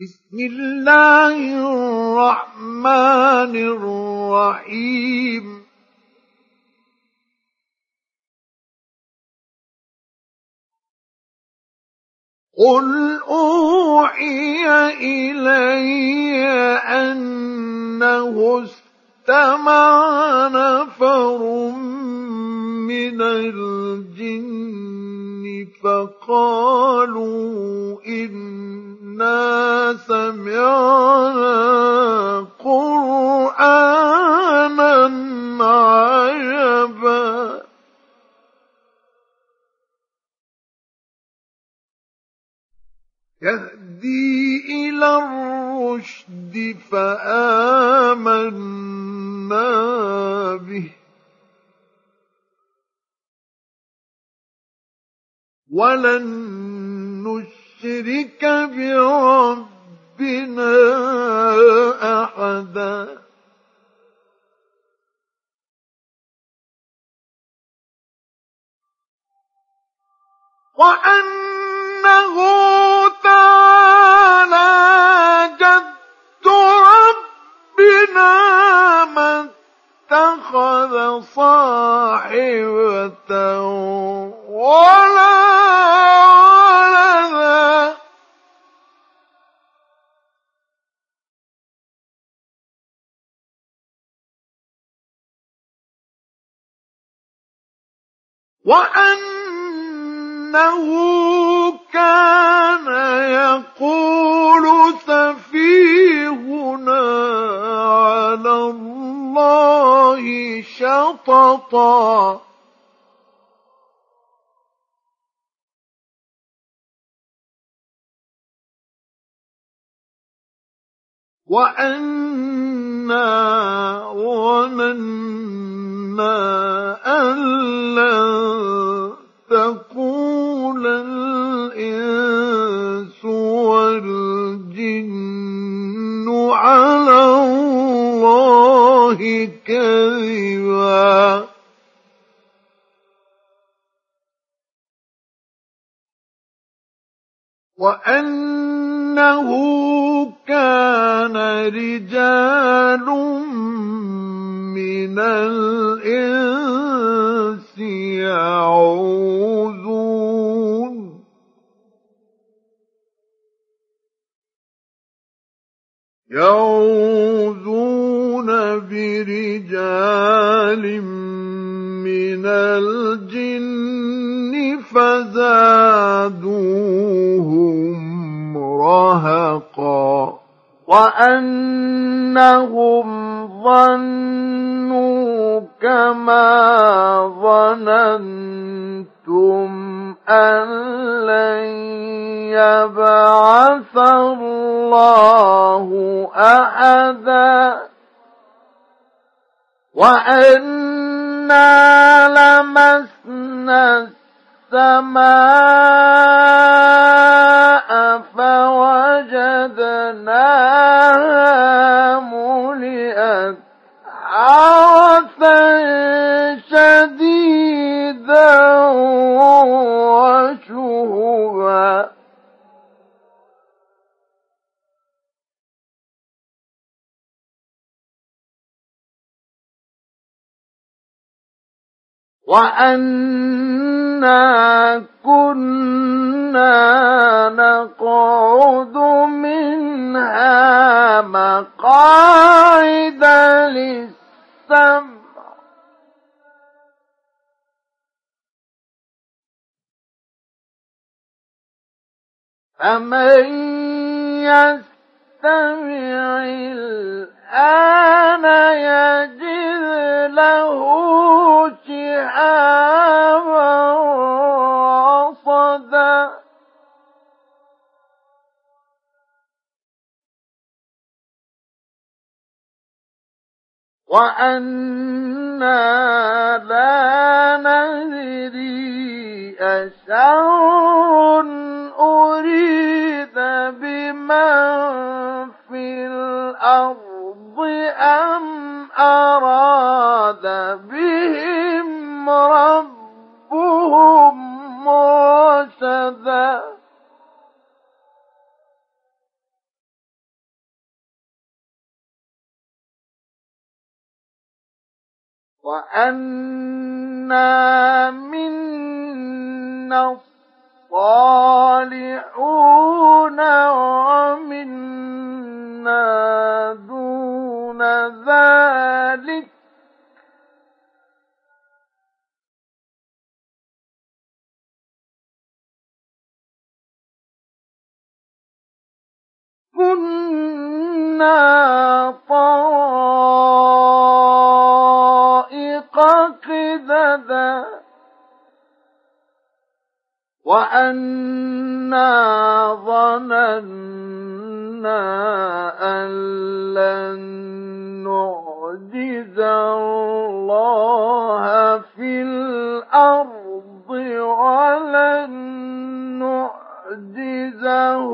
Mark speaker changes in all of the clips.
Speaker 1: بسم الله الرحمن الرحيم. قل أوحي إلي أنه استمع نفر من الجن فقالوا إنا سمعنا قرآنا عجبا. يهدي إلى الرشد فآمنا به. ولن نشرك بربنا أحدا. وأنه تعالى جد ربنا ما اتخذ صاحبة ولا وأنه كان يقول سفيهنا على الله شططا. وأنا ظننا أن لن تقول الإنس والجن على الله كذبا وأنه كان رجال من الإنس يعوذون. يعوذون برجال من الجن فزادوهم رهقا وأنهم ظنوا كما ظننتم أن لن يبعث الله أحدا وأنا لمسنا السماء فوجدناها وأنا كنا نقعد منها مقاعد للسمع فمن يستمع الآن يجد له شهابا رصدا وأنا لا وأنا منا الصالحون ومنا دون ذلك كنا طائق وأنا ظننا أن لن نعجز الله في الأرض ولن نعجزه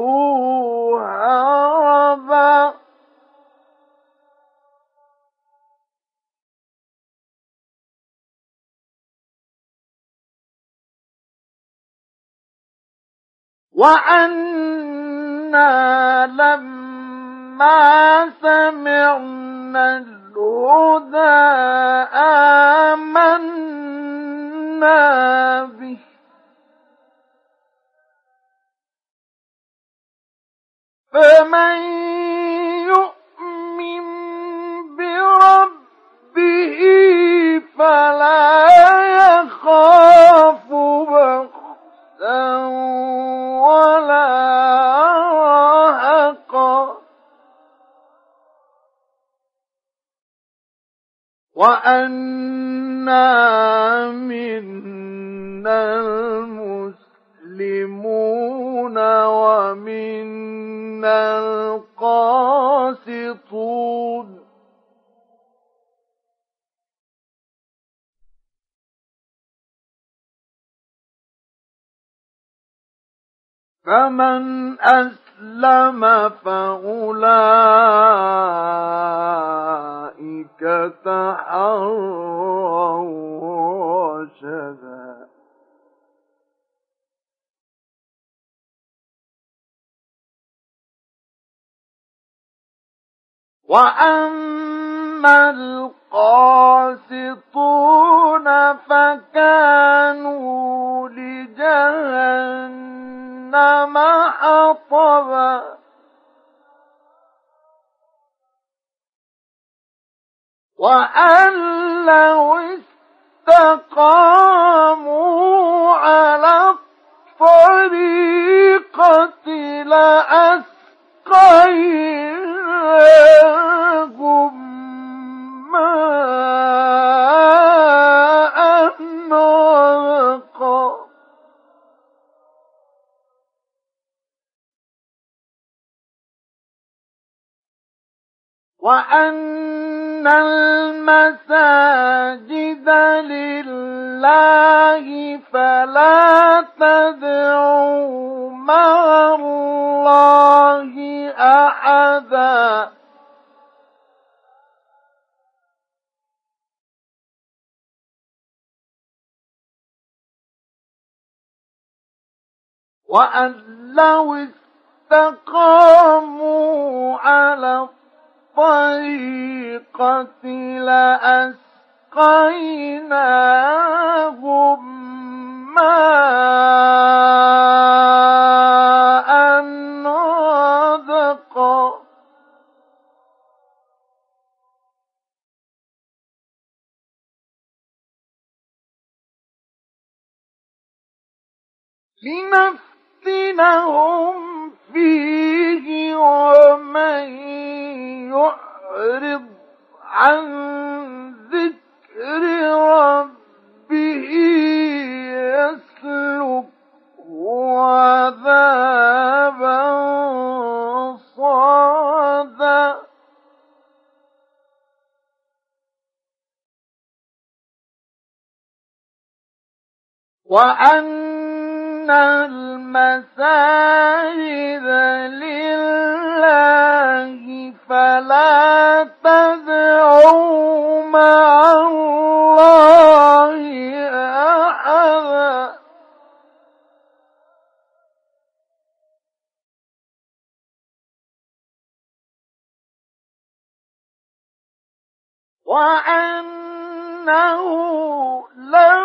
Speaker 1: وأنا لما سمعنا الهدى آمنا به فمن القاسطون. فمن أسلم فأولئك تحروا رشدا وأما القاسطون فكانوا لجهنم حطبا وأن لو استقاموا على الطريقة غدقا وأن المساجد لله فلا تدعوا مع الله أحدا. وأن لو استقاموا على الطريقة لأسقيناهم ماء. لنفتنهم فيه ومن يعرض عن ذكر ربه يسلكه عذابا صعدا وأن المساجد لله فلا تدعوا مع الله أحدا. وأن قل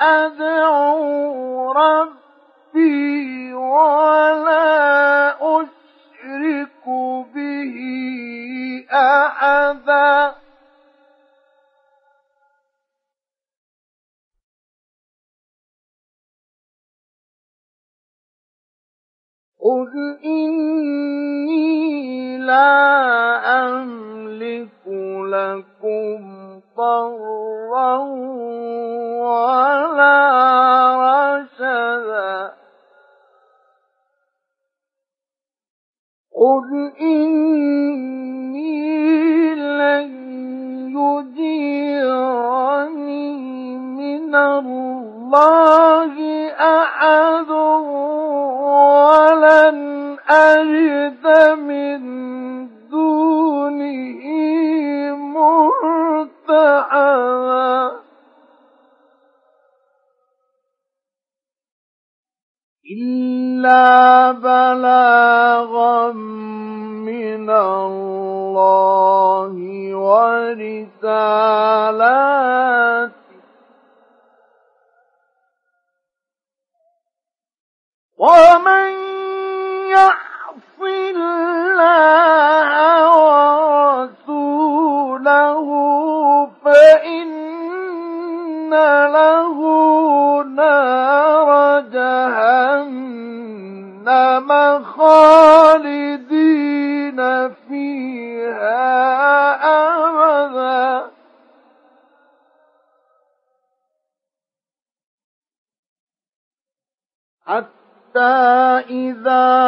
Speaker 1: أدعو ربي ولا أشرك به أحدا. قل إني لا أملك لكم ضرا ولا رشدا قل إني لن يجيرني من الله أحد ولن أجد من إلا بلاغا من الله ورسالات حتى إذا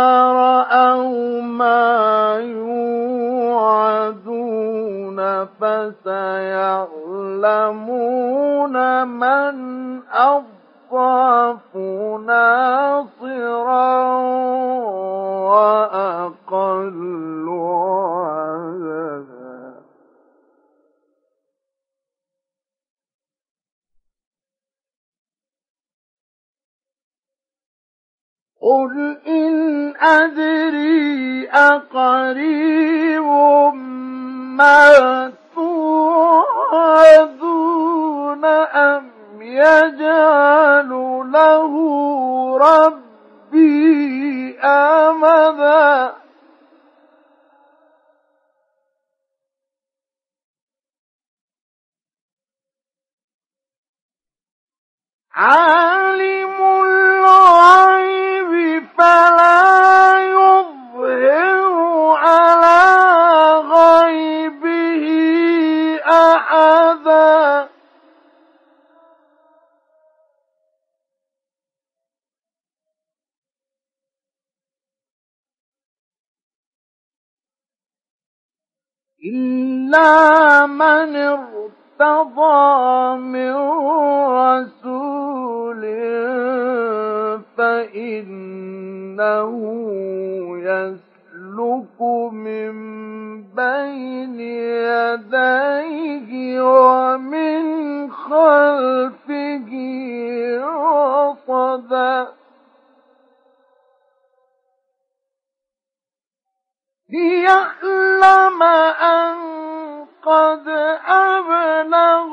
Speaker 1: قل إن أدري أقريب ما توعدون أم يجعل له ربي أمدا عالم من ارتضى من رسول فإنه يسلك من بين يديه ومن خلفه رصدا ليعلم أن قد أبلغوا